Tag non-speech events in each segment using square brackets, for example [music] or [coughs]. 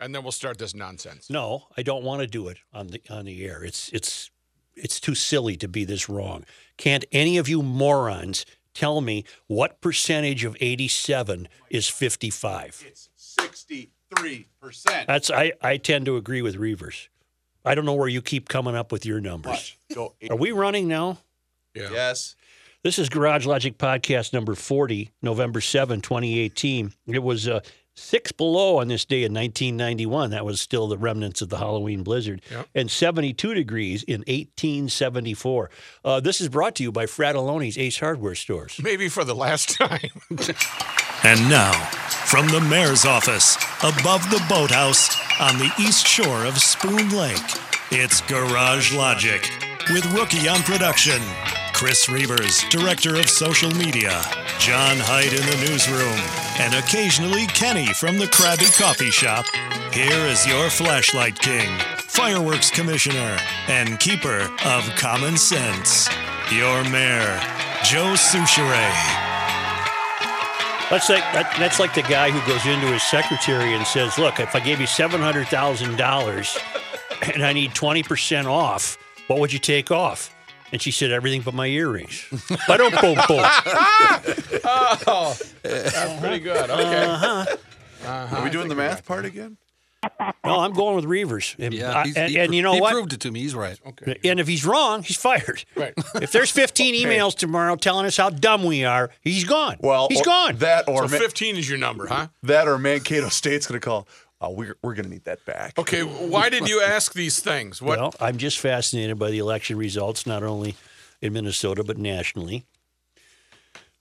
and then we'll start this nonsense. No, I don't want to do it on the on the air. It's it's it's too silly to be this wrong. Can't any of you morons tell me what percentage of 87 is 55? It's 63%. That's I I tend to agree with Reavers. I don't know where you keep coming up with your numbers. Go. Are we running now? Yeah. Yes. This is Garage Logic Podcast number 40, November 7, 2018. It was uh, six below on this day in 1991. That was still the remnants of the Halloween blizzard. Yep. And 72 degrees in 1874. Uh, this is brought to you by Fratallone's Ace Hardware Stores. Maybe for the last [laughs] time. And now, from the mayor's office, above the boathouse on the east shore of Spoon Lake, it's Garage Logic with Rookie on production, Chris Reavers, director of social media, John Hyde in the newsroom, and occasionally Kenny from the Krabby Coffee Shop. Here is your flashlight king, fireworks commissioner, and keeper of common sense, your mayor, Joe Soucheray. That's like that, that's like the guy who goes into his secretary and says, "Look, if I gave you seven hundred thousand dollars and I need twenty percent off, what would you take off?" And she said, "Everything but my earrings." Ba-dum, boom, boom. [laughs] oh, that's pretty good. Okay. Uh-huh. Are we doing the math part again? No, I'm going with Reavers. And, Yeah, I- he's- and, he, and pro- you know what? he what? proved it to me. He's right. Okay. And if he's wrong, he's fired. Right. [laughs] If there's 15 emails tomorrow telling us how dumb we are, he's gone. Well, he's or- gone. That or So Ma- 15 is your number, huh? that or Mankato State's going to call. Oh, we're we're going to need that back. Okay. Why did you [laughs] ask these things? What? Well, I'm just fascinated by the election results, not only in Minnesota but nationally.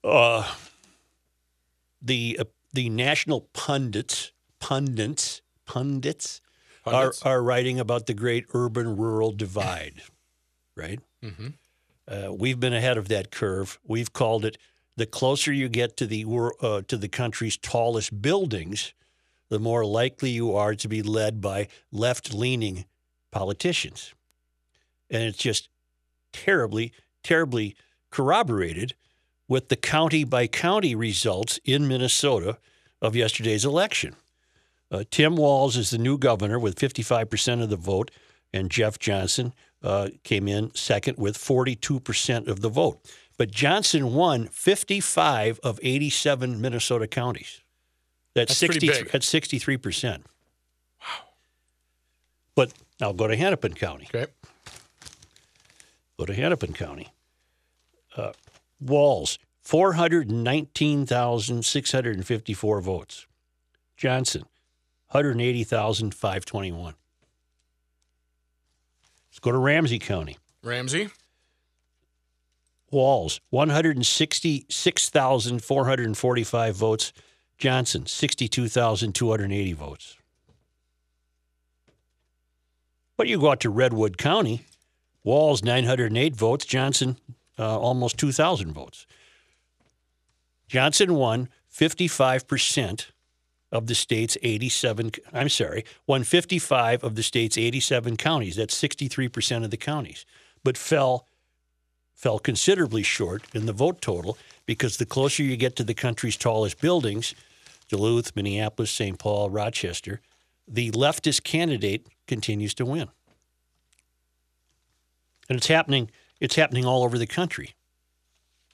Uh, the uh, the national pundits, pundits, pundits, Pundits? Are, are writing about the great urban-rural divide, right? Mhm. Uh, we've been ahead of that curve. We've called it the closer you get to the uh, to the country's tallest buildings, the more likely you are to be led by left-leaning politicians. And it's just terribly, terribly corroborated with the county by county results in Minnesota of yesterday's election. Uh, Tim Walz is the new governor with 55% of the vote, and Jeff Johnson uh, came in second with 42% of the vote. But Johnson won 55 of 87 Minnesota counties. That's, That's pretty 63 big. That's 63%. Wow. But now go to Hennepin County. Okay. Go to Hennepin County. Uh, Walz, 419,654 votes. Johnson, 180,521. Let's go to Ramsey County. Ramsey. Walz, 166,445 votes. Johnson, 62,280 votes. But you go out to Redwood County, Walz, 908 votes. Johnson, uh, almost 2,000 votes. Johnson won 55% of the state's 87, I'm sorry, won 55 of the state's 87 counties. That's 63% of the counties, but fell fell considerably short in the vote total because the closer you get to the country's tallest buildings, Duluth, Minneapolis, St. Paul, Rochester, the leftist candidate continues to win. And it's happening it's happening all over the country.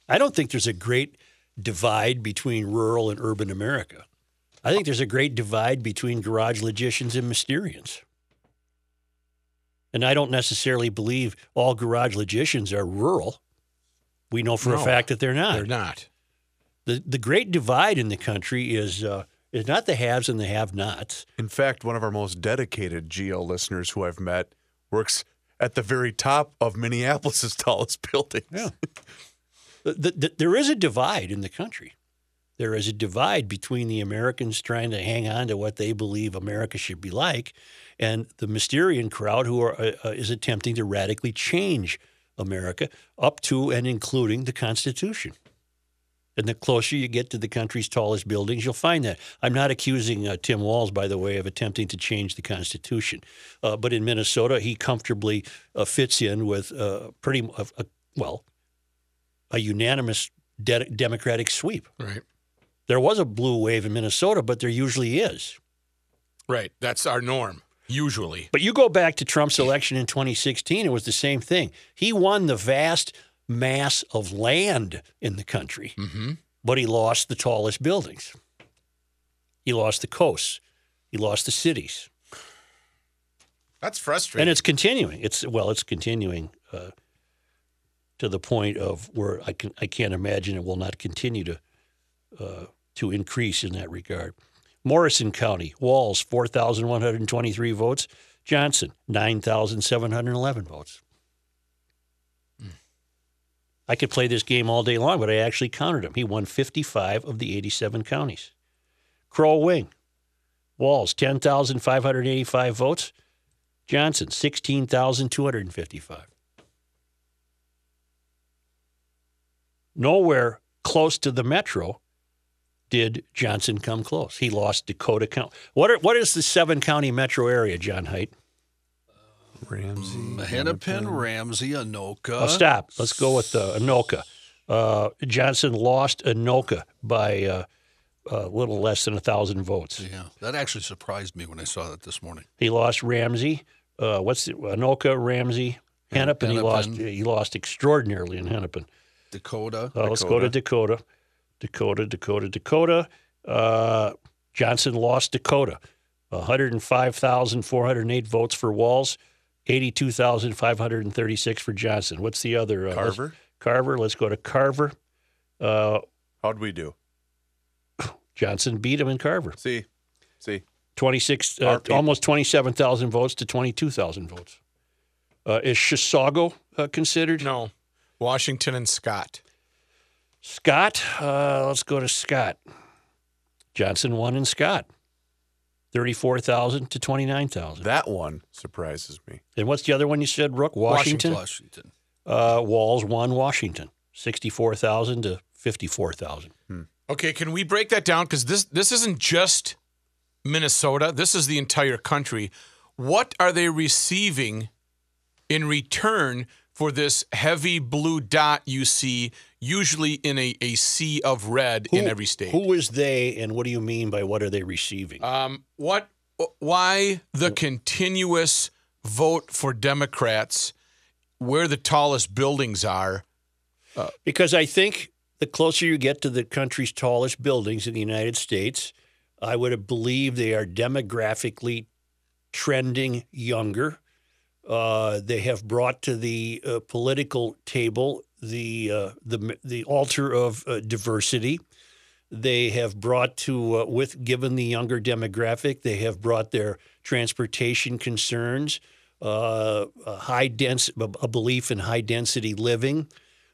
I don't think there's a great divide between rural and urban America. I think there's a great divide between garage logicians and Mysterians. And I don't necessarily believe all garage logicians are rural. We know for a fact that they're not. They're not. The the great divide in the country is uh, is not the haves and the have-nots. In fact, one of our most dedicated Geo listeners who I've met works at the very top of Minneapolis's [laughs] tallest buildings. Yeah. [laughs] The, the, the, there is a divide in the country. There is a divide between the Americans trying to hang on to what they believe America should be like, and the Mysterian crowd who are, uh, uh, is attempting to radically change America up to and including the Constitution. And the closer you get to the country's tallest buildings, you'll find that. I'm not accusing uh, Tim Walz, by the way, of attempting to change the Constitution. Uh, but in Minnesota, he comfortably uh, fits in with uh, pretty, uh, well, a unanimous de- Democratic sweep. Right. There was a blue wave in Minnesota, but there usually is. Right. That's our norm, usually. But you go back to Trump's election in 2016, it was the same thing. He won the vast mass of land in the country, Mm-hmm. but he lost the tallest buildings. He lost the coasts. He lost the cities. That's frustrating. And it's continuing. It's well, it's continuing uh, to the point of where I can I can't imagine it will not continue to uh, to increase in that regard. Morrison County, Walz, four thousand one hundred twenty three votes. Johnson, nine thousand seven hundred eleven votes. I could play this game all day long, but I actually counted him. He won 55 of the 87 counties. Crow Wing, Walz, 10,585 votes. Johnson, 16,255. Nowhere close to the metro did Johnson come close. He lost Dakota County. What, what is the seven county metro area, John Height? Ramsey. Hennepin, Ramsey, Anoka. Oh, stop. Let's go with uh, Anoka. Uh, Johnson lost Anoka by uh, a little less than a thousand votes. Yeah, that actually surprised me when I saw that this morning. He lost Ramsey. Uh, what's the, Anoka, Ramsey, Hennepin. He lost. He lost extraordinarily in Hennepin. Dakota. Uh, let's go to Dakota. Dakota, Dakota, Dakota. Uh, Johnson lost Dakota. 105,408 votes for Walz, 82,536 for Johnson. What's the other? Uh, let's- Carver. Carver. Let's go to Carver. Uh, How'd we do? Johnson beat him in Carver. See, see. 26, uh, almost 27,000 votes to 22,000 votes. Uh, is Chisago uh, considered? no. Washington and Scott. Scott, uh, let's go to Scott. Johnson won in Scott, 34,000 to 29,000. That one surprises me. And what's the other one you said, Rook? Washington? Washington. Uh, Walz won Washington, 64,000 to 54,000. Okay, can we break that down? Because this this isn't just Minnesota. This is the entire country. What are they receiving in return for this heavy blue dot you see usually in a, a sea of red in every state? Who is they, and what do you mean by what are they receiving? Um, what? Why the continuous vote for Democrats, where the tallest buildings are? Because I think the closer you get to the country's tallest buildings in the United States, I would believe they are demographically trending younger. Uh, they have brought to the uh, political table the uh, the the altar of uh, diversity. They have brought to uh, with given the younger demographic, they have brought their transportation concerns, uh, a high dense a belief in high density living,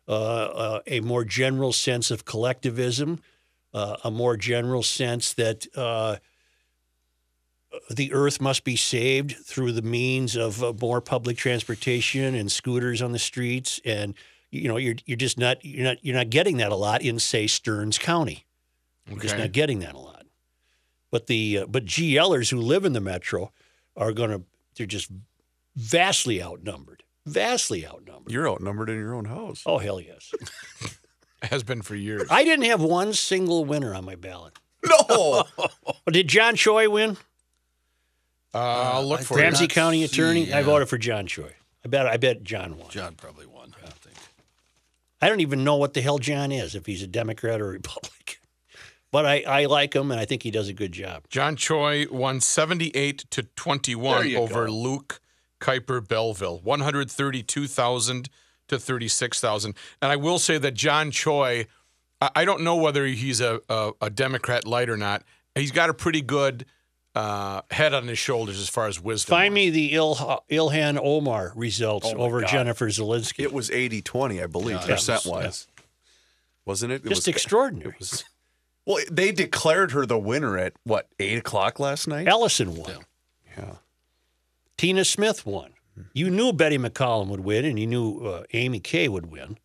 uh, uh, a more general sense of collectivism, a more general sense that the earth must be saved through the means of uh, more public transportation and scooters on the streets. And you know, you're you're just not you're not you're not getting that a lot in say Stearns County. You're just not getting that a lot. But the uh, but GLers who live in the metro are going to they're just vastly outnumbered, vastly outnumbered. You're outnumbered in your own house. Oh hell yes! [laughs] Has been for years. I didn't have one single winner on my ballot. No. [laughs] Did John Choi win? Uh, I'll look I for. Ramsey County see, Attorney. I voted for John Choi. I bet. I bet John won. John probably won, I think. I don't even know what the hell John is, if he's a Democrat or a [laughs] Republican. But I, I like him, and I think he does a good job. John Choi won 78 to 21 over go. Luke Kuiper Belleville, 132,000 to 36,000. And I will say that John Choi, I, I don't know whether he's a, a, a Democrat light or not. He's got a pretty good uh, head on his shoulders as far as wisdom. Find goes. me the Il- Ilhan Omar results Oh over God. Jennifer Zielinski. It was 80 20, I believe, Yeah, percent yeah. wise. Wasn't it? it Just was, extraordinary. It was, well, they declared her the winner at what, 8 o'clock last night? Ellison won. Yeah. Tina Smith won. You knew Betty McCollum would win, and you knew uh, Amy Kay would win.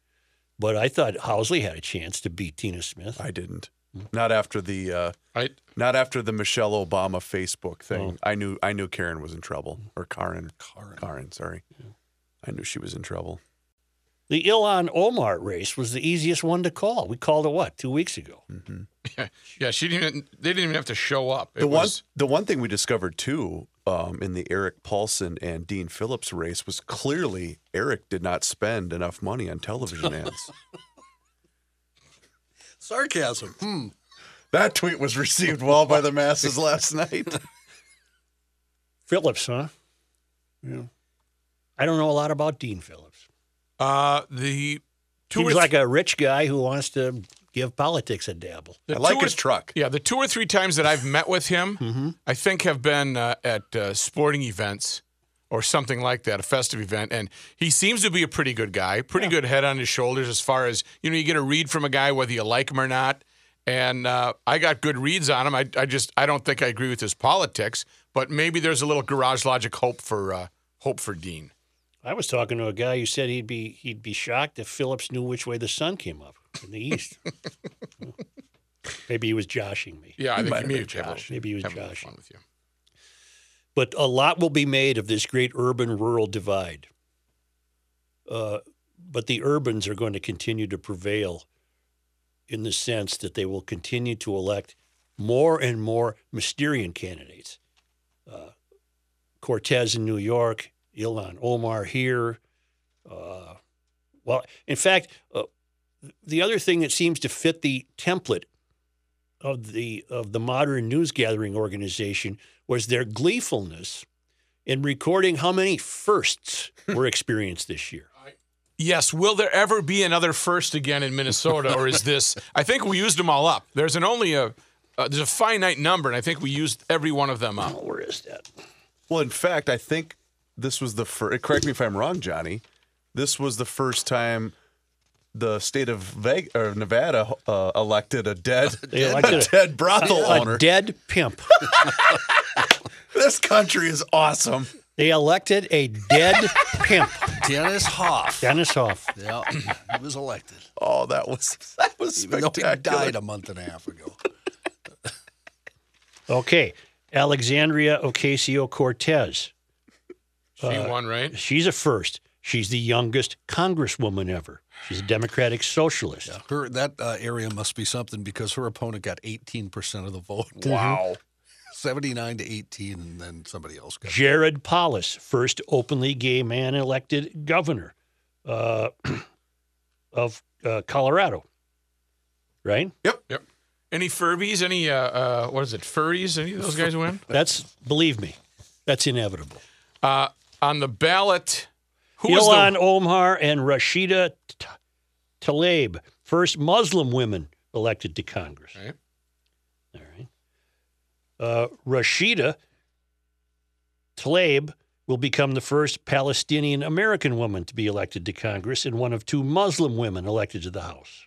But I thought Housley had a chance to beat Tina Smith. I didn't. Not after the uh, I, not after the Michelle Obama Facebook thing. Oh. I knew I knew Karen was in trouble or Karen. Karen. Karen, sorry. I knew she was in trouble. The Ilhan Omar race was the easiest one to call. We called it what two weeks ago. Yeah, yeah. She didn't. Even, they didn't even have to show up. It The one, was, the one thing we discovered too um, in the Erik Paulsen and Dean Phillips race was clearly Eric did not spend enough money on television ads. [laughs] Sarcasm. Hmm. that tweet was received well by the masses last night. [laughs] Phillips, huh? Yeah. I don't know a lot about Dean Phillips. uh, the two Seems or like a rich guy who wants to give politics a dabble. the I like two or his truck. Yeah, the two or three times that I've met with him, Mm-hmm. I think have been uh, at uh, sporting events or something like that, a festive event. And he seems to be a pretty good guy, pretty good head on his shoulders as far as, you know, you get a read from a guy whether you like him or not. And uh, I got good reads on him. I, I just, I don't think I agree with his politics, but maybe there's a little garage logic hope for, uh, hope for Dean. I was talking to a guy who said he'd be he'd be shocked if Phillips knew which way the sun came up in the east. [laughs] Maybe he was joshing me. Yeah, I think might he have may have a Josh. Maybe he was have a little joshing. fun with you. But a lot will be made of this great urban rural divide. Uh, but the urbans are going to continue to prevail in the sense that they will continue to elect more and more Mysterian candidates. Uh, Cortez in New York, Ilhan Omar here. Uh, well, in fact, uh, the other thing that seems to fit the template of the of the modern news gathering organization was their gleefulness in recording how many firsts [laughs] were experienced this year. Yes. Will there ever be another first again in Minnesota, or is this? [laughs] I think we used them all up. There's an only a uh, there's a finite number, and I think we used every one of them up. Oh, where is that? Well, in fact, I think this was the first. Correct me if I'm wrong, Johnny. This was the first time the state of Veg- or Nevada uh, elected a dead, [laughs] They elected a a- dead brothel A owner. dead pimp. [laughs] this country is awesome. They elected a dead pimp. Dennis Hof. Dennis Hof. Yeah, he was elected. Oh, that was that was Even though he spectacular. died a month and a half ago. [laughs] Okay. Alexandria Ocasio Cortez. She won, right? She's a first. She's the youngest congresswoman ever. She's a Democratic socialist. Yeah, her that uh, area must be something because her opponent got 18% of the vote. [laughs] Wow. 79 to 18, and then somebody else got. Jared Polis, first openly gay man elected governor uh, [clears throat] of uh, Colorado. Right? Yep. Yep. Any Furbies? Any uh, uh, what is it? Furries? Any of those guys win? [laughs] That's believe me, that's inevitable. Uh, on the ballot, who was Ilhan the Omar and Rashida T- Tlaib, first Muslim women elected to Congress. Right. All right. Uh, Rashida Tlaib will become the first Palestinian American woman to be elected to Congress and one of two Muslim women elected to the House.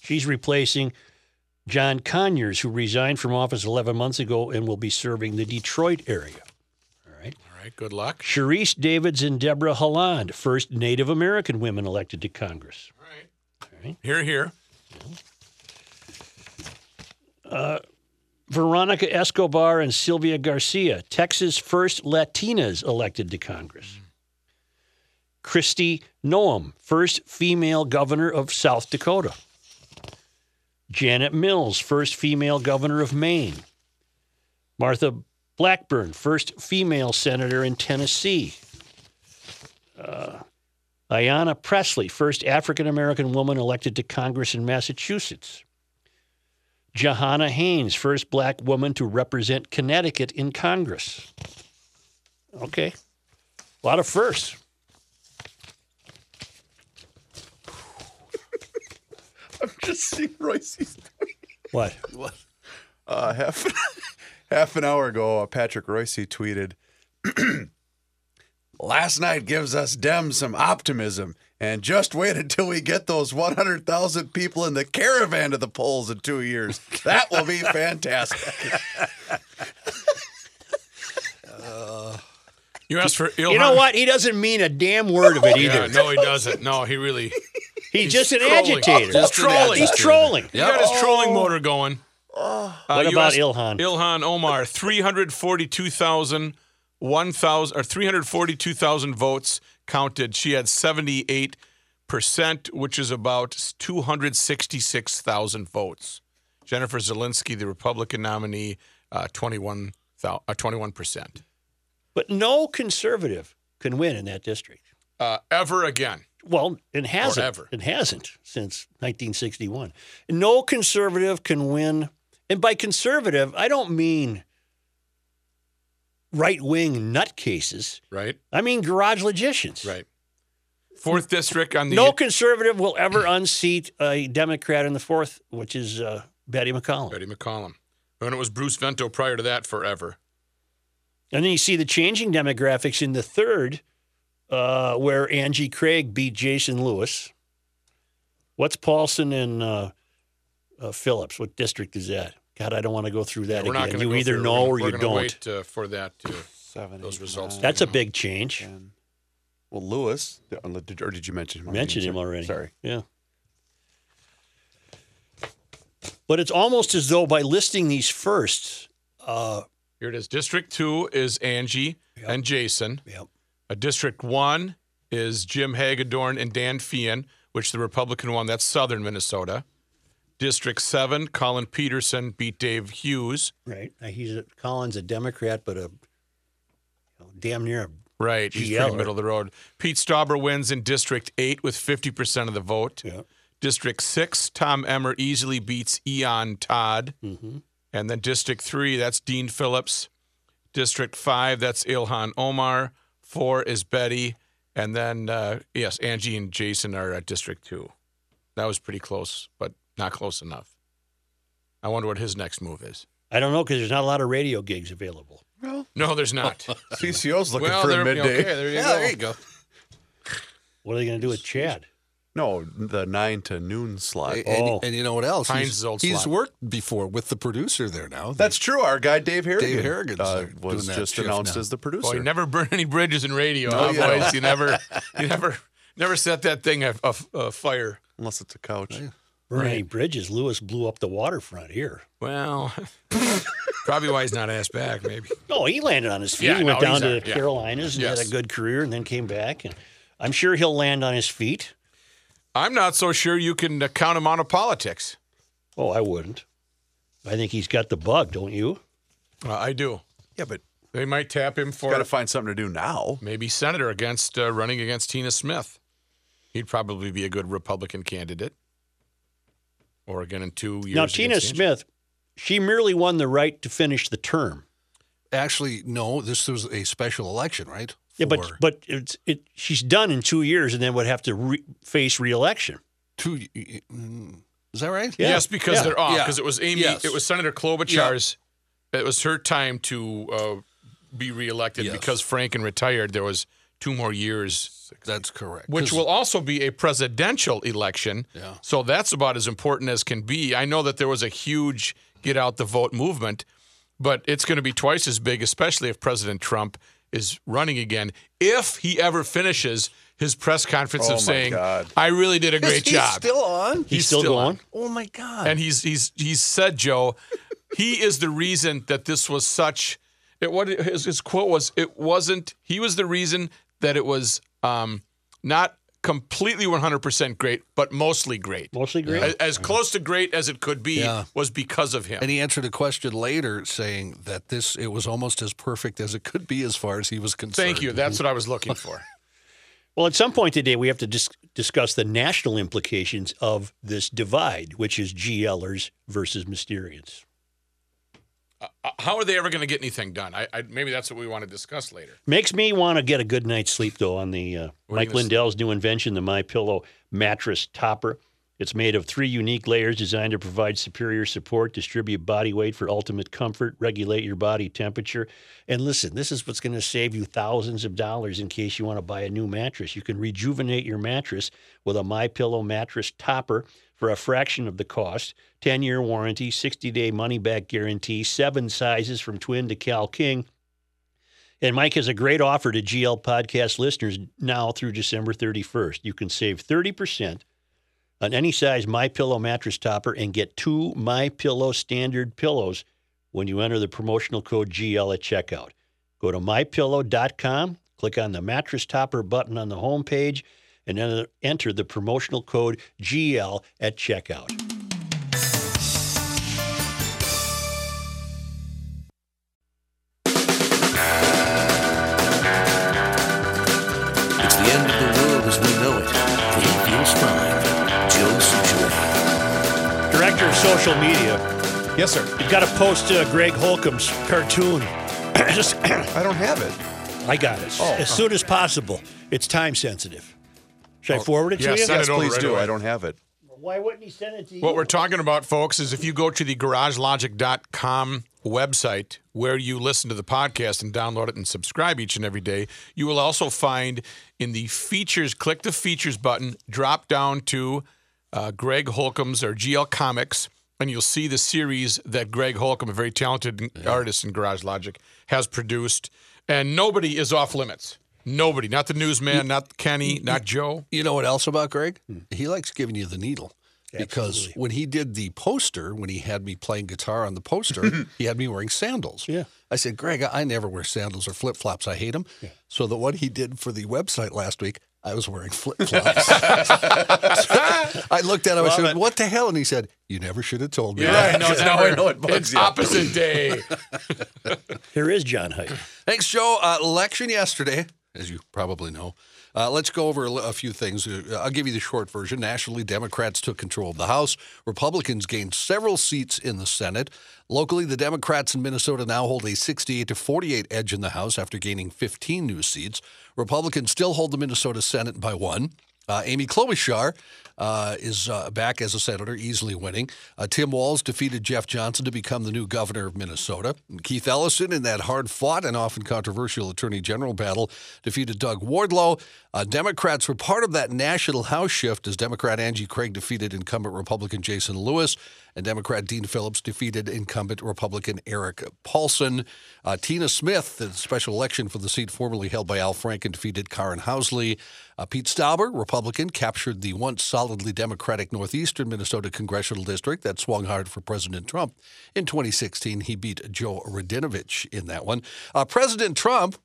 She's replacing John Conyers, who resigned from office 11 months ago and will be serving the Detroit area. Right. Good luck. Sharice Davids and Deborah Haaland, first Native American women elected to Congress. All right. All right. Here, here. Uh, Veronica Escobar and Sylvia Garcia, Texas' first Latinas elected to Congress. Mm. Christy Noem, first female governor of South Dakota. Janet Mills, first female governor of Maine. Martha Blackburn, first female senator in Tennessee. Uh, Ayanna Pressley, first African American woman elected to Congress in Massachusetts. Johanna Haynes, first black woman to represent Connecticut in Congress. Okay. A lot of firsts. [laughs] I'm just seeing Royce's What? [laughs] What? Uh, half [laughs] half an hour ago. Uh, Patrick Royce tweeted, [clears throat] "Last night gives us Dems some optimism, and just wait until we get those 100,000 people in the caravan to the polls in two years. That will be fantastic." [laughs] You asked for Ilhan. You know what? He doesn't mean a damn word of it Yeah, either. no, he doesn't. No, he really. [laughs] He's just an trolling. agitator. Just an trolling. He's trolling. He got his trolling motor going. Uh, What about Ilhan? Ilhan Omar, 342,000 1,000 or 342,000 votes counted. She had 78 percent, which is about 266,000 votes. Jennifer Zielinski, the Republican nominee, uh, 21 percent. But no conservative can win in that district. Uh, ever again. Well, it hasn't. It hasn't since 1961. No conservative can win. And by conservative, I don't mean right wing nutcases. Right. I mean garage logicians. Right. Fourth district on the No conservative will ever unseat a Democrat in the fourth, which is uh, Betty McCollum. Betty McCollum. And it was Bruce Vento prior to that forever. And then you see the changing demographics in the third, uh, where Angie Craig beat Jason Lewis. What's Paulsen and uh, uh, Phillips? What district is that? God, I don't want to go through that We're not again. going to You either know or you don't. Wait uh, for that. To, Seven, Those eight, results. nine, That's a big change. 10. Well, Lewis, or did you mention him? already? Mentioned him already. Sorry. Yeah. But it's almost as though by listing these first, uh, here it is. District two is Angie Yep. and Jason. Yep. Uh, District one is Jim Hagedorn and Dan Feehan, which the Republican won. That's southern Minnesota. District seven, Collin Peterson beat Dave Hughes. right? Uh, He's a, Collins, a Democrat, but a you know, damn near a Right. He's GL, pretty middle of the road. Pete Stauber wins in District 8 with 50% of the vote. Yeah. District 6, Tom Emmer easily beats Ian Todd. Mhm. And then District 3, that's Dean Phillips. District 5, that's Ilhan Omar. 4 is Betty. And then, uh, yes, Angie and Jason are at District 2. That was pretty close, but not close enough. I wonder what his next move is. I don't know because there's not a lot of radio gigs available. Well, No, there's not. [laughs] CCO's looking well, for a midday. Okay, there you Yeah, go. there you go. What are they going to do with Chad? No, the nine to noon slot. And, Oh. and you know what else? Heinz He's, old he's slot. worked before with the producer there now. That's true. Our guy Dave Harrigan, Dave Harrigan's, uh, was just announced now. as the producer. Boy, you never burn any bridges in radio, No, huh, you boys? You never, [laughs] you never, never set that thing a, a, a fire. Unless it's a couch. Burn any bridges. Lewis blew up the waterfront here. Well, [laughs] probably why he's not asked back. Maybe. No, he landed on his feet. Yeah, he went no, down to the yeah. Carolinas and Yes. had a good career and then came back. And I'm sure he'll land on his feet. I'm not so sure you can uh, count him out of politics. Oh, I wouldn't. I think he's got the bug, don't you? Uh, I do. Yeah, but They might tap him for got to find something to do now. maybe senator against uh, running against Tina Smith. He'd probably be a good Republican candidate. Oregon in two years. now, Tina. Smith, she merely won the right to finish the term. Actually, no. This was a special election, right? Yeah, but but it's it. She's done in two years and then would have to re- face reelection. two. mm, Is that right? Yeah. Yes, because Yeah. they're off. Yeah. Because it was Amy. Yes. It was Senator Klobuchar's. It was her time to uh, be reelected Yes. because Franken retired. There was two more years, That's correct. Which will also be a presidential election. Yeah. So that's about as important as can be. I know that there was a huge get out the vote movement, but it's going to be twice as big, especially if President Trump is running again. If he ever finishes his press conference Oh, of saying, God. "I really did a great He's job," still on. He's, still, still going. Oh my God. and he's he's he's said, Joe, he is the reason that this was such. It what his, his quote was. It wasn't. He was the reason that it was um, not completely 100% great, but mostly great. Mostly great. As, as close to great as it could be Yeah. was because of him. And he answered a question later saying that this it was almost as perfect as it could be as far as he was concerned. Thank you. That's what I was looking for. [laughs] Well, at some point today, we have to dis- discuss the national implications of this divide, which is GLers versus Mysterians. Uh, How are they ever going to get anything done? I, I maybe that's what we want to discuss later. Makes me want to get a good night's sleep, though, on the uh, What are you Mike Lindell's new invention, the My Pillow mattress topper. It's made of three unique layers designed to provide superior support, distribute body weight for ultimate comfort, regulate your body temperature. And listen, this is what's going to save you thousands of dollars in case you want to buy a new mattress. You can rejuvenate your mattress with a My Pillow mattress topper for a fraction of the cost. 10-year warranty, 60-day money-back guarantee, seven sizes from twin to Cal King. And Mike has a great offer to GL podcast listeners now through December 31st. You can save 30% on any size My Pillow mattress topper and get two My Pillow standard pillows when you enter the promotional code GL at checkout. Go to mypillow.com, click on the mattress topper button on the homepage, and then enter the promotional code GL at checkout. It's the end of the world as we know it. But it feels. Joe Soucheray. Director of Social Media, Yes, sir. you've got to post uh, Greg Holcomb's cartoon. [coughs] Just, I don't have it. I got it. Oh, as soon as possible. It's time sensitive. Should I forward it to yeah, you? send Yes, it over please right do. away. I don't have it. Why wouldn't he send it to you? What we're talking about, folks, is if you go to the garagelogic.com website where you listen to the podcast and download it and subscribe each and every day, you will also find in the features, click the features button, drop down to uh, Greg Holcomb's or GL Comics, and you'll see the series that Greg Holcomb, a very talented artist in Garage Logic, has produced. And nobody is off limits. Nobody, not the newsman, not Kenny, not Joe. You know what else about Greg? He likes giving you the needle. Because Absolutely. when he did the poster, when he had me playing guitar on the poster, [laughs] he had me wearing sandals. Yeah. I said, Greg, I I never wear sandals or flip flops. I hate them. So the one he did for the website last week, I was wearing [laughs] flip flops. I looked at him. I said, "What the hell?" And he said, "You never should have told me." Yeah, that." no, it's, [laughs] Now I know it bugs it's you. opposite day. Here is John Height. Thanks, Joe. Uh, election yesterday, as you probably know. Uh, let's go over a, few things. Uh, I'll give you the short version. Nationally, Democrats took control of the House. Republicans gained several seats in the Senate. Locally, the Democrats in Minnesota now hold a 68 to 48 edge in the House after gaining 15 new seats. Republicans still hold the Minnesota Senate by one. Uh, Amy Klobuchar uh, is uh, back as a senator, easily winning. Uh, Tim Walz defeated Jeff Johnson to become the new governor of Minnesota. Keith Ellison, in that hard fought and often controversial attorney general battle, defeated Doug Wardlow. Uh, Democrats were part of that national House shift as Democrat Angie Craig defeated incumbent Republican Jason Lewis, and Democrat Dean Phillips defeated incumbent Republican Erik Paulsen. Uh, Tina Smith, the special election for the seat formerly held by Al Franken, defeated Karin Housley. Uh, Pete Stauber, Republican, captured the once solidly Democratic Northeastern Minnesota congressional district that swung hard for President Trump. In 2016, he beat Joe Radinovich in that one. Uh, President Trump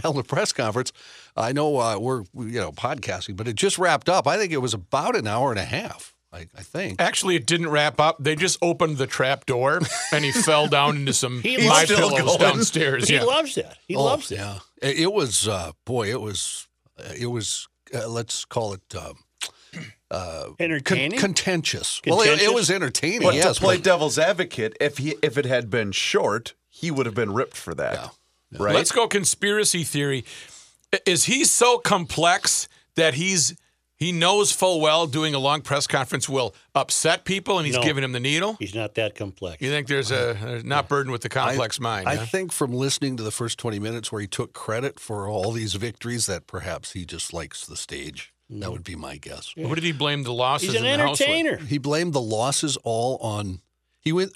held a press conference. I know uh, we're you know podcasting, but it just wrapped up. I think it was about an hour and a half. I, I think. Actually, it didn't wrap up. They just opened the trap door and he fell down into some [laughs] He's my still pillows going. downstairs. He Yeah. loves that. He Oh, loves that. Yeah, it, it was. Uh, boy, it was. Uh, it was. Uh, let's call it. Um, con- Entertaining. contentious. Well, it, it was entertaining. But yes, to play but- devil's advocate, if he if it had been short, he would have been ripped for that. Right? Let's go conspiracy theory. Is he so complex that he's he knows full well doing a long press conference will upset people and he's No. giving him the needle? He's not that complex. You think there's a there's not burdened with the complex mind? I huh? think from listening to the first 20 minutes where he took credit for all these victories that perhaps he just likes the stage. That would be my guess. What did he blame the losses He's an in the House with? entertainer. He blamed the losses all on. He went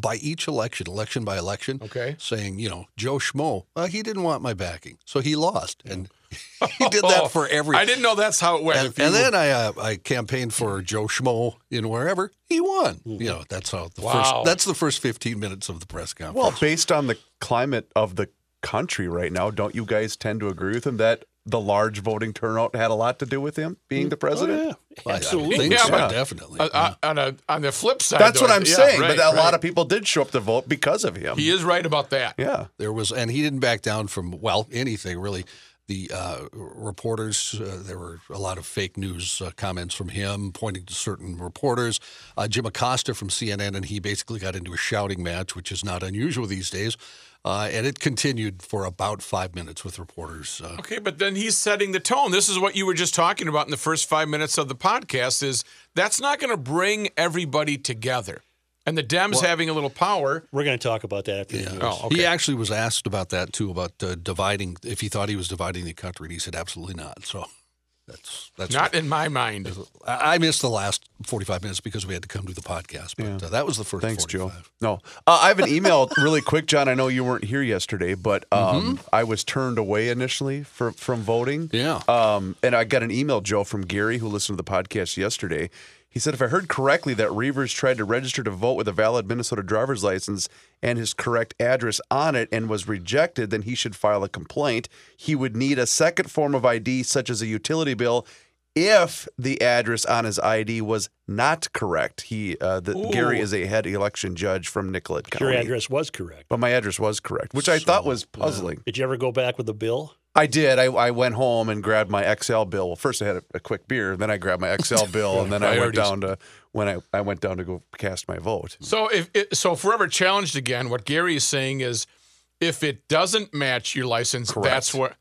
by each election, election by election, Okay. saying, you know, Joe Schmo, uh, he didn't want my backing, so he lost, and [laughs] he did that [laughs] for every. I didn't know that's how it went. And, and then I uh, I campaigned for Joe Schmo in wherever he won. You know, that's how the Wow. first. That's the first fifteen minutes of the press conference. Well, based on the climate of the country right now, don't you guys tend to agree with him that the large voting turnout had a lot to do with him being the president? I- I Oh, Absolutely. Yeah, so, but- definitely. Uh, uh, on a on the flip side, That's though, what I'm yeah, saying. right, but a lot of people did show up to vote because of him. he is right about that. yeah. There was, and he didn't back down from well anything really. The uh, reporters, uh, there were a lot of fake news uh, comments from him pointing to certain reporters. Uh, Jim Acosta from CNN, and he basically got into a shouting match, which is not unusual these days. Uh, and it continued for about five minutes with reporters. Uh, Okay, but then he's setting the tone. This is what you were just talking about in the first five minutes of the podcast. Is that's not going to bring everybody together, and the Dems having a little power. We're going to talk about that after the news. Oh, okay. He actually was asked about that too, about uh, dividing, if he thought he was dividing the country, and he said absolutely not. So that's that's Not in my mind. I I missed the last 45 minutes because we had to come to the podcast, but uh, that was the first Thanks, 45. Joe. No, uh, I have an email [laughs] really quick, John. I know you weren't here yesterday, but um, I was turned away initially for, from voting. Yeah. Um, and I got an email, Joe, from Gary, who listened to the podcast yesterday. He said, if I heard correctly, that Reavers tried to register to vote with a valid Minnesota driver's license and his correct address on it and was rejected, then he should file a complaint. He would need a second form of ID, such as a utility bill, if the address on his ID was not correct. He, uh, the, Gary is a head election judge from Nicollet County. Your address was correct. But my address was correct, which I thought was puzzling. Did you ever go back with the bill? I did. I, I went home and grabbed my Xcel bill. Well, first I had a, a quick beer, then I grabbed my Xcel [laughs] bill, and then I went down to when I, I went down to go cast my vote. So if it, so, if we're ever challenged again, what Gary is saying is, if it doesn't match your license, that's what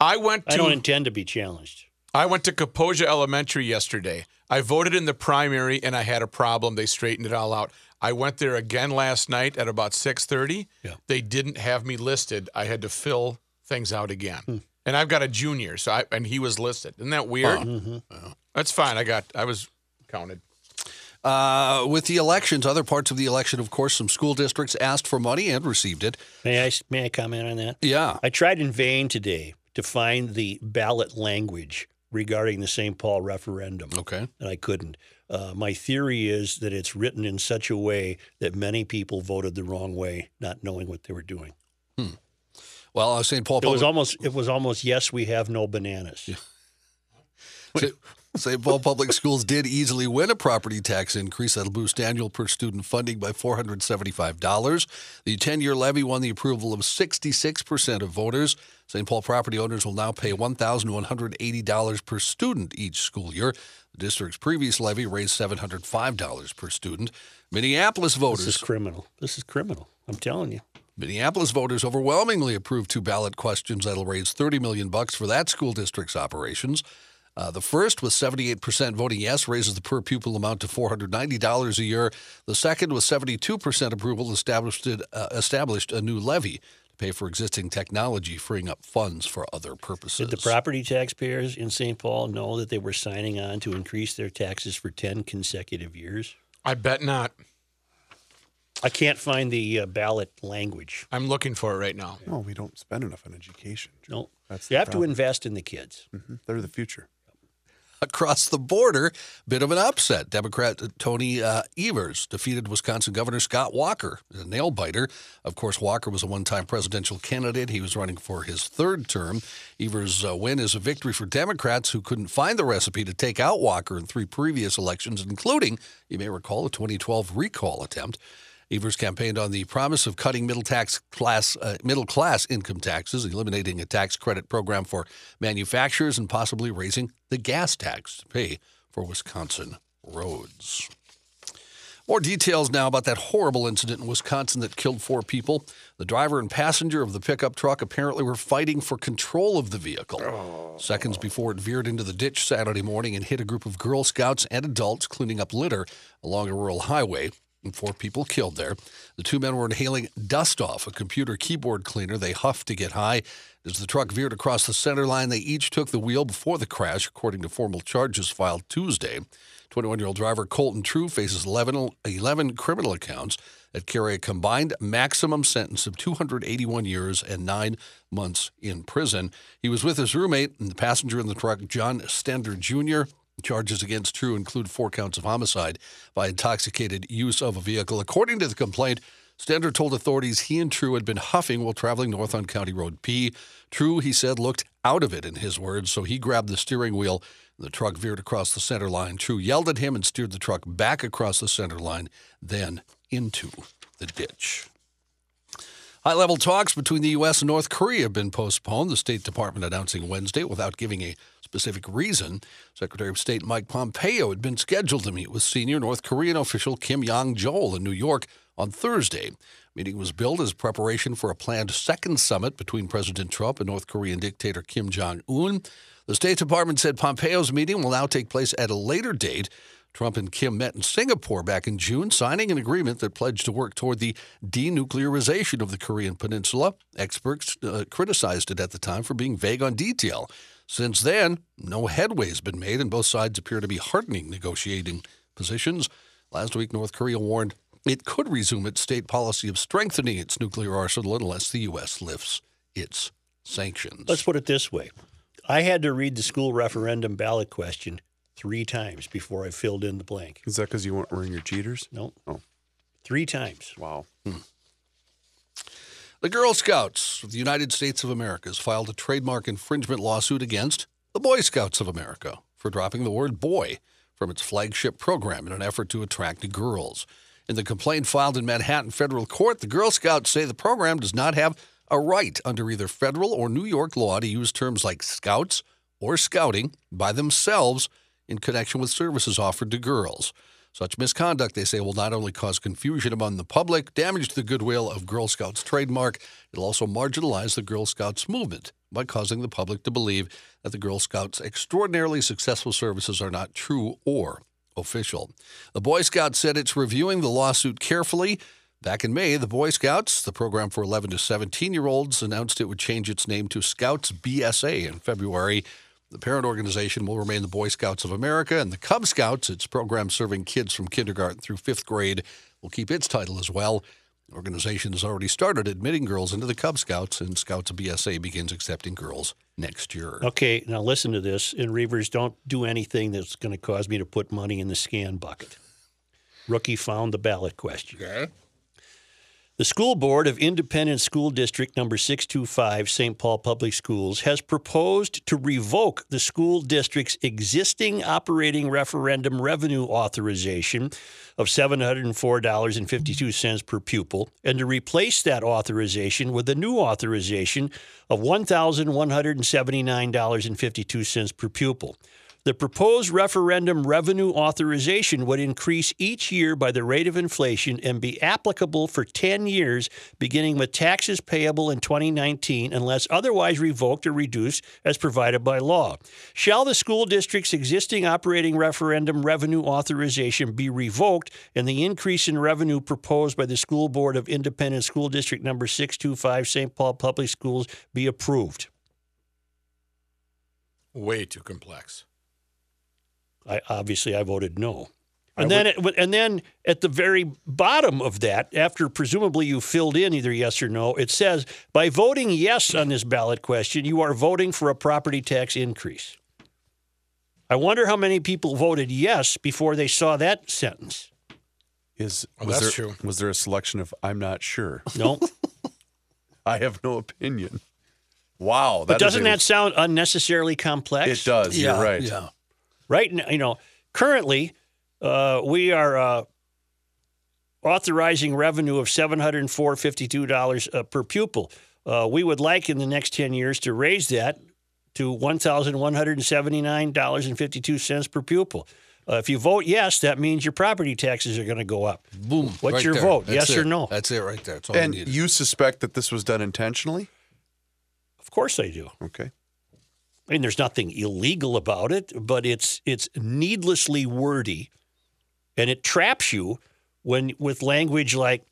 I went to. I don't intend to be challenged. I went to Kaposia Elementary yesterday. I voted in the primary and I had a problem. They straightened it all out. I went there again last night at about 6:30. Yeah. They didn't have me listed. I had to fill things out again. Hmm. And I've got a junior, so I, and he was listed. Isn't that weird? Mm-hmm. That's fine. I got I was counted. Uh, with the elections, other parts of the election, of course, some school districts asked for money and received it. May I may I comment on that? Yeah. I tried in vain today to find the ballot language regarding the St. Paul referendum, Okay. and I couldn't. Uh, my theory is that it's written in such a way that many people voted the wrong way, not knowing what they were doing. Well, uh, St. Paul It was Public, almost it was almost yes, we have no bananas. St. [laughs] St. Paul Public Schools did easily win a property tax increase that'll boost annual per student funding by $475. The 10-year levy won the approval of 66% of voters. St. Paul property owners will now pay $1,180 per student each school year. The district's previous levy raised $705 per student. Minneapolis voters This is criminal. This is criminal. I'm telling you. Minneapolis voters overwhelmingly approved two ballot questions that'll raise 30 million bucks for that school district's operations. Uh, the first, with 78% voting yes, raises the per pupil amount to $490 a year. The second, with 72% approval, established uh, established a new levy to pay for existing technology, freeing up funds for other purposes. Did the property taxpayers in St. Paul know that they were signing on to increase their taxes for 10 consecutive years? I bet not. I can't find the uh, ballot language. I'm looking for it right now. No, we don't spend enough on education. No. That's you the have to invest in the kids. Mhm. They're the future. across the border, bit of an upset. Democrat Tony uh, Evers defeated Wisconsin Governor Scott Walker, a nail biter. Of course, Walker was a one time presidential candidate. He was running for his third term. Evers' uh, win is a victory for Democrats who couldn't find the recipe to take out Walker in three previous elections, including, you may recall, a 2012 recall attempt. Evers campaigned on the promise of cutting middle tax class uh, middle class income taxes, eliminating a tax credit program for manufacturers, and possibly raising the gas tax to pay for Wisconsin roads. More details now about that horrible incident in Wisconsin that killed four people. The driver and passenger of the pickup truck apparently were fighting for control of the vehicle. Seconds before it veered into the ditch Saturday morning and hit a group of Girl Scouts and adults cleaning up litter along a rural highway. And four people killed there. The two men were inhaling dust off a computer keyboard cleaner. They huffed to get high. As the truck veered across the center line, they each took the wheel before the crash, according to formal charges filed Tuesday. 21 year old driver Colton True faces 11, 11 criminal accounts that carry a combined maximum sentence of 281 years and nine months in prison. He was with his roommate and the passenger in the truck, John Stender Jr. Charges against True include four counts of homicide by intoxicated use of a vehicle. According to the complaint, Stender told authorities he and True had been huffing while traveling north on County Road P. True, he said, looked out of it in his words, so he grabbed the steering wheel. The truck veered across the center line. True yelled at him and steered the truck back across the center line, then into the ditch. High level talks between the U.S. and North Korea have been postponed, the State Department announcing Wednesday without giving a specific reason. Secretary of State Mike Pompeo had been scheduled to meet with senior North Korean official Kim Yong Chol in New York on Thursday. Meeting was billed as preparation for a planned second summit between President Trump and North Korean dictator Kim Jong un. The State Department said Pompeo's meeting will now take place at a later date. Trump and Kim met in Singapore back in June, signing an agreement that pledged to work toward the denuclearization of the Korean Peninsula. Experts uh, criticized it at the time for being vague on detail. Since then, no headway has been made, and both sides appear to be hardening negotiating positions. Last week, North Korea warned it could resume its state policy of strengthening its nuclear arsenal unless the U.S. lifts its sanctions. Let's put it this way I had to read the school referendum ballot question three times before I filled in the blank. Is that because you weren't wearing your cheaters? No. Oh. Three times. Wow. Hmm. The Girl Scouts of the United States of America has filed a trademark infringement lawsuit against the Boy Scouts of America for dropping the word boy from its flagship program in an effort to attract girls. In the complaint filed in Manhattan federal court, the Girl Scouts say the program does not have a right under either federal or New York law to use terms like scouts or scouting by themselves in connection with services offered to girls. Such misconduct, they say, will not only cause confusion among the public, damage the goodwill of Girl Scouts trademark, it'll also marginalize the Girl Scouts movement by causing the public to believe that the Girl Scouts' extraordinarily successful services are not true or official. The Boy Scouts said it's reviewing the lawsuit carefully. Back in May, the Boy Scouts, the program for 11 to 17 year olds, announced it would change its name to Scouts BSA in February. The parent organization will remain the Boy Scouts of America, and the Cub Scouts, its program serving kids from kindergarten through fifth grade, will keep its title as well. The organization has already started admitting girls into the Cub Scouts, and Scouts BSA begins accepting girls next year. Okay, now listen to this. And Reavers, don't do anything that's going to cause me to put money in the scan bucket. Rookie found the ballot question. Okay. The school board of Independent School District number 625, St. Paul Public Schools, has proposed to revoke the school district's existing operating referendum revenue authorization of $704.52 per pupil and to replace that authorization with a new authorization of $1,179.52 per pupil. The proposed referendum revenue authorization would increase each year by the rate of inflation and be applicable for 10 years, beginning with taxes payable in 2019 unless otherwise revoked or reduced as provided by law. Shall the school district's existing operating referendum revenue authorization be revoked and the increase in revenue proposed by the School Board of Independent School District number 625 St. Paul Public Schools be approved? Way too complex. I obviously I voted no. And then, it, and then at the very bottom of that, after presumably you filled in either yes or no, it says by voting yes on this ballot question, you are voting for a property tax increase. I wonder how many people voted yes before they saw that sentence. Is was that's there, true. Was there a selection of I'm not sure? No, [laughs] I have no opinion. Wow, but doesn't a- that sound unnecessarily complex? It does. You're right. Yeah. Right now, you know, currently uh, we are uh, authorizing revenue of $704.52 uh, per pupil. Uh, we would like in the next 10 years to raise that to $1,179.52 per pupil. Uh, if you vote yes, that means your property taxes are going to go up. Boom. What's right your there. vote? That's Yes or no? That's it right there. That's all And you suspect that this was done intentionally? Of course I do. Okay. I mean, there's nothing illegal about it, but it's it's needlessly wordy, and it traps you when with language like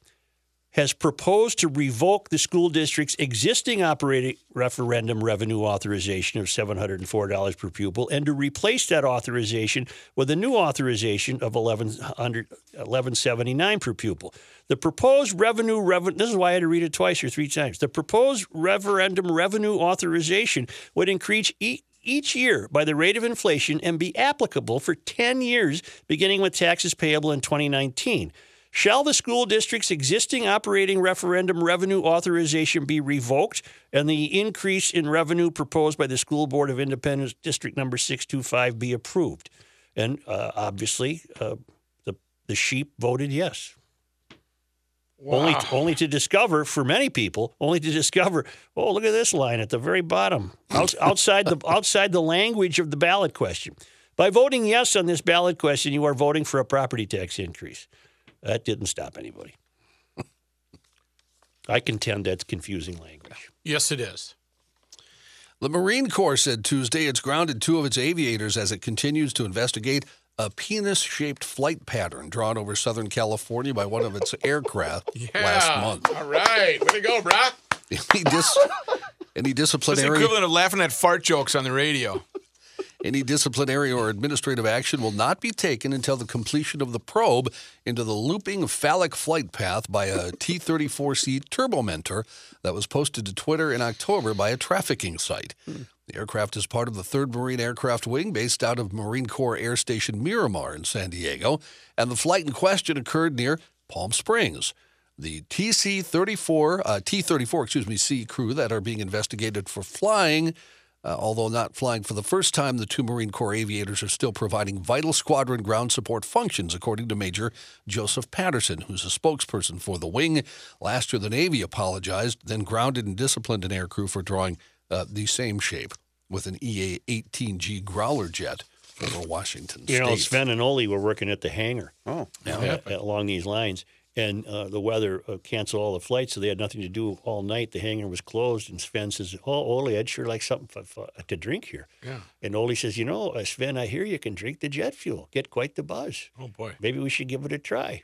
has proposed to revoke the school district's existing operating referendum revenue authorization of $704 per pupil and to replace that authorization with a new authorization of 1100 1179 per pupil. The proposed revenue revenue this is why I had to read it twice or three times. The proposed referendum revenue authorization would increase e- each year by the rate of inflation and be applicable for 10 years beginning with taxes payable in 2019. Shall the school district's existing operating referendum revenue authorization be revoked and the increase in revenue proposed by the School Board of Independence District Number 625 be approved? And uh, obviously, uh, the, the sheep voted yes. Only, only to discover, for many people, only to discover, oh, look at this line at the very bottom, Outs [laughs] outside the outside the language of the ballot question. By voting yes on this ballot question, you are voting for a property tax increase. That didn't stop anybody. I contend that's confusing language. Yes, it is. The Marine Corps said Tuesday it's grounded two of its aviators as it continues to investigate a penis shaped flight pattern drawn over Southern California by one of its [laughs] aircraft last month. All right. Way to go, brah. [laughs] Any, dis- any It's the equivalent of laughing at fart jokes on the radio. Any disciplinary or administrative action will not be taken until the completion of the probe into the looping phallic flight path by a T 34C turbomentor that was posted to Twitter in October by a trafficking site. The aircraft is part of the 3rd Marine Aircraft Wing based out of Marine Corps Air Station Miramar in San Diego, and the flight in question occurred near Palm Springs. The TC 34, uh, T 34, excuse me, C crew that are being investigated for flying. Uh, although not flying for the first time, the two Marine Corps aviators are still providing vital squadron ground support functions, according to Major Joseph Patterson, who's a spokesperson for the wing. Last year, the Navy apologized, then grounded and disciplined an aircrew for drawing uh, the same shape with an EA 18G Growler jet over Washington You State. know, Sven and Ole were working at the hangar Oh, uh, along these lines, and uh, the weather uh, canceled all the flights, so they had nothing to do all night. The hangar was closed, and Sven says, "Oh, Ole, I'd sure like something f- f- to drink here." Yeah. And Ole says, "You know, uh, Sven, I hear you can drink the jet fuel. Get quite the buzz. Oh boy. Maybe we should give it a try."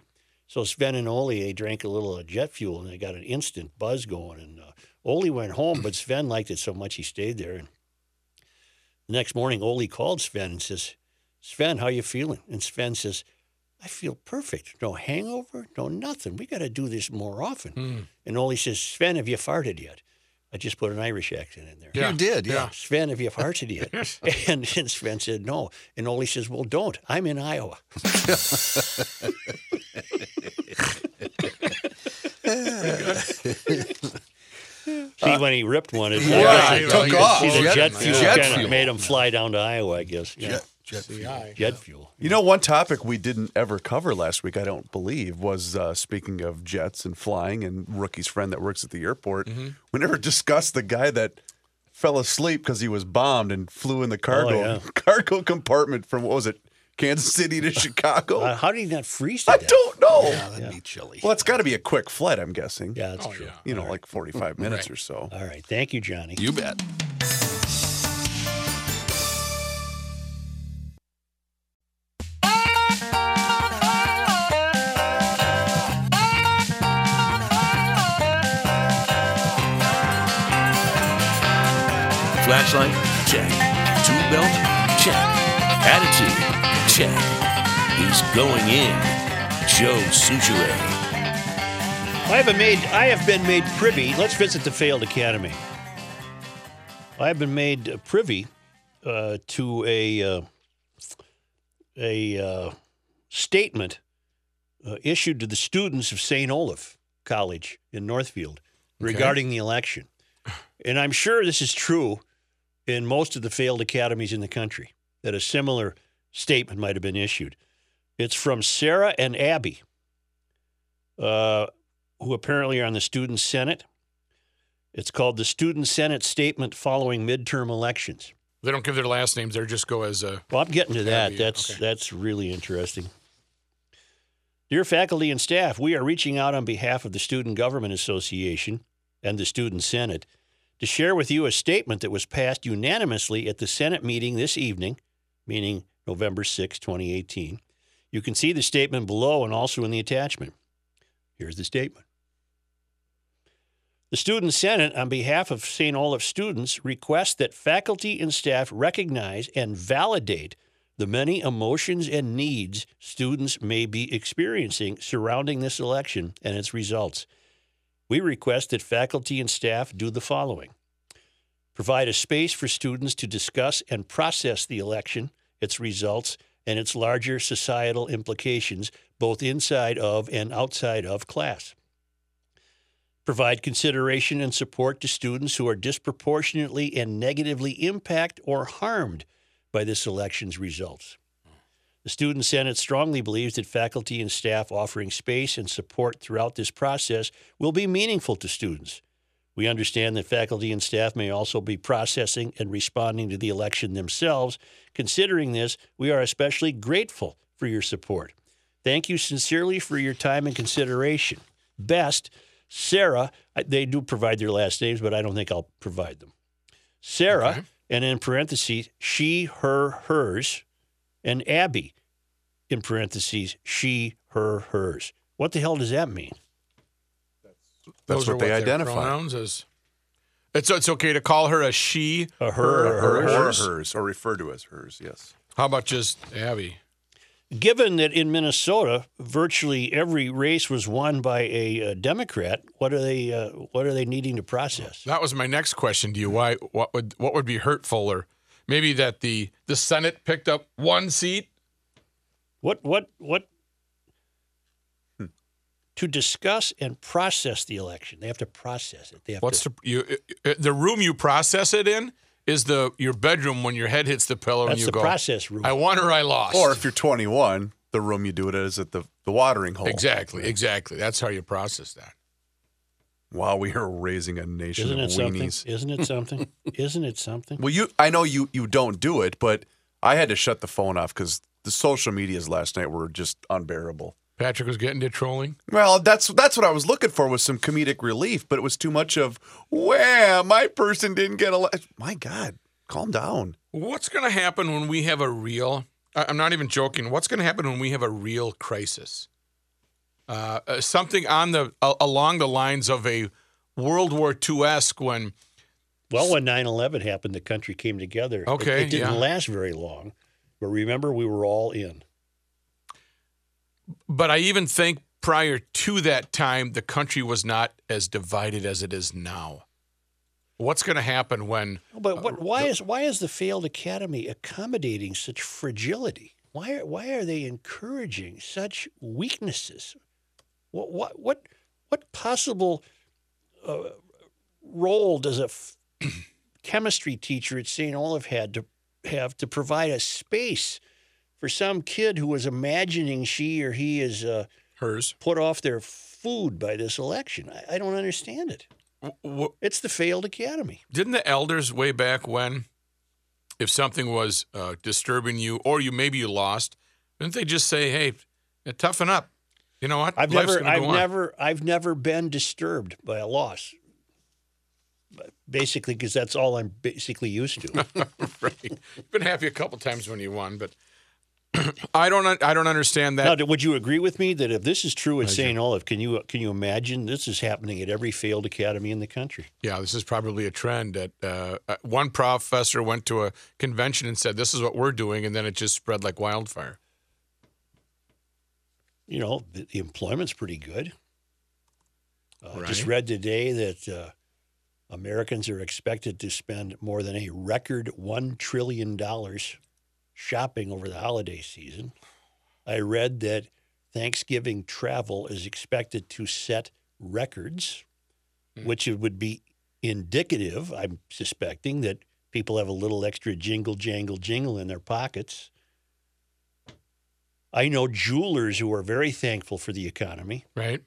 So Sven and Ole they drank a little jet fuel, and they got an instant buzz going. And uh, Ole went home, but Sven liked it so much he stayed there. And the next morning, Ole called Sven and says, Sven, how you feeling? And Sven says, I feel perfect. No hangover, no nothing. We got to do this more often. And Ole says, Sven, have you farted yet? I just put an Irish accent in there. Yeah. You did, yeah. Sven, have you farted yet? [laughs] [laughs] and, and Sven said, no. And Ole says, well, don't. I'm in Iowa. [laughs] See, when he ripped one, it Yeah, I took off. See, the Jet- jet, fuel jet kind of made him fly down to Iowa, I guess. Yeah. Jet, jet fuel. Jet fuel. You know, one topic we didn't ever cover last week, I don't believe, was uh, speaking of jets and flying and Rookie's friend that works at the airport. We never discussed the guy that fell asleep because he was bombed and flew in the cargo yeah. [laughs] cargo compartment from what was it, Kansas City to [laughs] Chicago? Uh, how did he not freeze to I death? don't know. Yeah, that'd be chilly. Well, it's got to be a quick flight, I'm guessing. Yeah, that's Oh true. yeah. You know, like 45 minutes or so. All right. Thank you, Johnny. You bet. Flashlight? Check. Tool belt? Check. Attitude? Check. He's going in. Joe Soucheray. I have been made. I have been made privy. Let's visit the failed academy. I have been made privy uh, to a uh, a uh, statement uh, issued to the students of St. Olaf College in Northfield regarding the election, and I'm sure this is true in most of the failed academies in the country. That a similar statement might have been issued. It's from Sarah and Abby. Uh, who apparently are on the Student Senate. It's called the Student Senate Statement Following Midterm Elections. They don't give their last names. They just go as a. Well, I'm getting to that. Abby, That's okay. that's really interesting. Dear faculty and staff, we are reaching out on behalf of the Student Government Association and the Student Senate to share with you a statement that was passed unanimously at the Senate meeting this evening, meaning November 6, 2018. You can see the statement below and also in the attachment. Here's the statement. The Student Senate, on behalf of St. Olaf students, requests that faculty and staff recognize and validate the many emotions and needs students may be experiencing surrounding this election and its results. We request that faculty and staff do the following provide a space for students to discuss and process the election, its results, and its larger societal implications, both inside of and outside of class provide consideration and support to students who are disproportionately and negatively impacted or harmed by this election's results. The Student Senate strongly believes that faculty and staff offering space and support throughout this process will be meaningful to students. We understand that faculty and staff may also be processing and responding to the election themselves. Considering this, we are especially grateful for your support. Thank you sincerely for your time and consideration. Best, Sarah, they do provide their last names, but I don't think I'll provide them. Sarah, Okay. and in parentheses, she, her, hers, and Abby, in parentheses, she, her, hers. What the hell does that mean? That's those what are they their identify. Pronouns as. It's it's okay to call her a she. A her, Or, or or hers? hers, or refer to as hers, yes. How about just Abby? given that in Minnesota virtually every race was won by a, uh Democrat, what are they uh, what are they needing to process? That was my next question to you. Why? What would what would be hurtful, or maybe that the the Senate picked up one seat? What what what to discuss and process the election? They have to process it. They have What's to, the you uh, the room you process it in is the your bedroom when your head hits the pillow and that's you the go. process room. I won or I lost. Or if you're 21, the room you do it is at at the, the watering hole. exactly, exactly. That's how you process that. Wow, we are raising a nation Isn't of it something? Isn't it something? [laughs] Isn't it something? Well, you, I know you, you don't do it, but I had to shut the phone off because the social medias last night were just unbearable. Patrick was getting to trolling. Well, that's that's what I was looking for was some comedic relief, but it was too much of, "Wow, my person didn't get a elected." My God, calm down. What's going to happen when we have a real? I'm not even joking. What's going to happen when we have a real crisis? Uh, uh, something on the uh, along the lines of a World War II esque when Well, when 9/11 happened, the country came together. It- Okay, it, didn't yeah. last very long, but remember, we were all in. But I even think prior to that time, the country was not as divided as it is now. What's going to happen when? But what, why is why is the failed academy accommodating such fragility? Why are, why are they encouraging such weaknesses? What what what what possible uh, role does a f- [clears throat] chemistry teacher at St. Olaf had to have to provide a space for some kid who was imagining she or he is uh, Hers. put off their food by this election? I, I don't understand it. W- It's the failed academy. didn't the elders way back when, if something was uh, disturbing you or you maybe you lost, didn't they just say, "Hey, toughen up"? You know what? I've Life's never, I've go on." never, I've never been disturbed by a loss. Basically, because that's all I'm basically used to. [laughs] right. You've been happy a couple times when you won, but [clears throat] I don't. I don't understand that. now, would you agree with me that if this is true at St. Olaf, can you can you imagine this is happening at every failed academy in the country? Yeah, this is probably a trend that uh, uh, one professor went to a convention and said, "This is what we're doing," and then it just spread like wildfire. You know, the, the employment's pretty good. Uh, Just read today that uh, Americans are expected to spend more than a record one trillion dollars shopping over the holiday season. I read that Thanksgiving travel is expected to set records, which it would be indicative, I'm suspecting, that people have a little extra jingle, jangle, jingle in their pockets. I know jewelers who are very thankful for the economy. Right?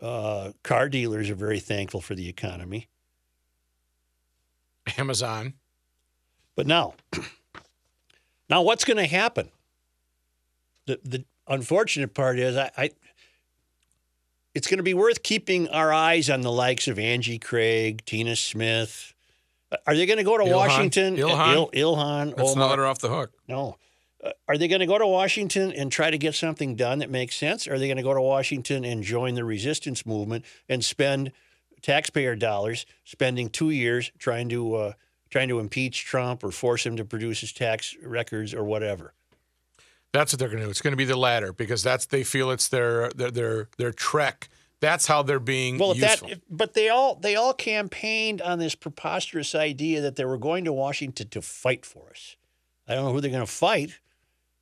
Uh, car dealers are very thankful for the economy. Amazon. But now, [clears throat] now what's going to happen? The the unfortunate part is I, I it's going to be worth keeping our eyes on the likes of Angie Craig, Tina Smith. Are they going to go to Ilhan. Washington? Ilhan. Il, Ilhan. Let's Omar- not let her off the hook. No. Uh, are they going to go to Washington and try to get something done that makes sense? Or are they going to go to Washington and join the resistance movement and spend taxpayer dollars, spending two years trying to uh, trying to impeach Trump or force him to produce his tax records or whatever? That's what they're going to do. It's going to be the latter because that's they feel it's their their their, their trek. That's how they're being Well, useful. that, but they all they all campaigned on this preposterous idea that they were going to Washington to fight for us. I don't know who they're going to fight,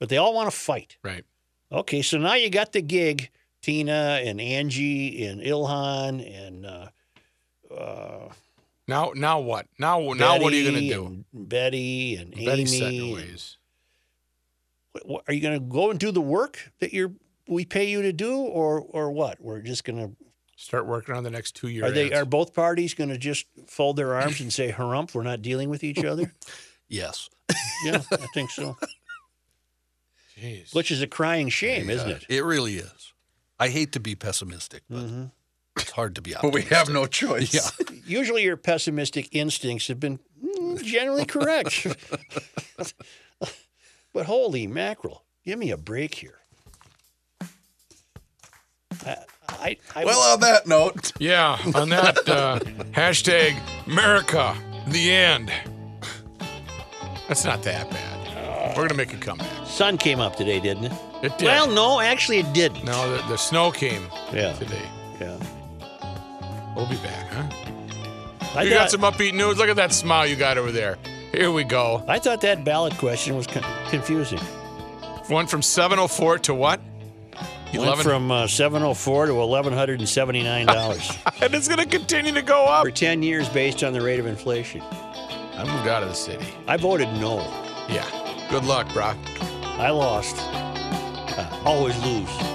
but they all want to fight. right. Okay, so now you got the gig, Tina and Angie and Ilhan and uh, uh, Now now what? Now now what are you going to do? and Betty and Betty's in Amy. her and- ways. What- are you going to go and do the work that you're we pay you to do, or or what? We're just going to Start working on the next two years. are they are both parties going to just fold their arms and say harump? We're not dealing with each other. [laughs] Yes. yeah, I think so. Jeez. Which is a crying shame, isn't it? It really is. I hate to be pessimistic, but Mm-hmm. it's hard to be optimistic. But we have no choice. Yeah. [laughs] Usually, your pessimistic instincts have been mm, generally correct. [laughs] but holy mackerel, give me a break here. I, I, I Well, on that note, Yeah, on that uh, [laughs] hashtag America, the end. That's not that bad. We're going to make a comeback. Sun came up today, didn't it? It did. Well, no, actually, it didn't. No, the, the snow came Yeah. today. Yeah. We'll be back, huh? I You thought, got some upbeat news. Look at that smile you got over there. Here we go. I thought that ballot question was con- confusing. Went from 704 to what? Went from uh, 704 to $1,179 [laughs] and it's going to continue to go up. for 10 years based on the rate of inflation. I moved out of the city. I voted no. Yeah. Good luck, Brock. I lost. I always lose.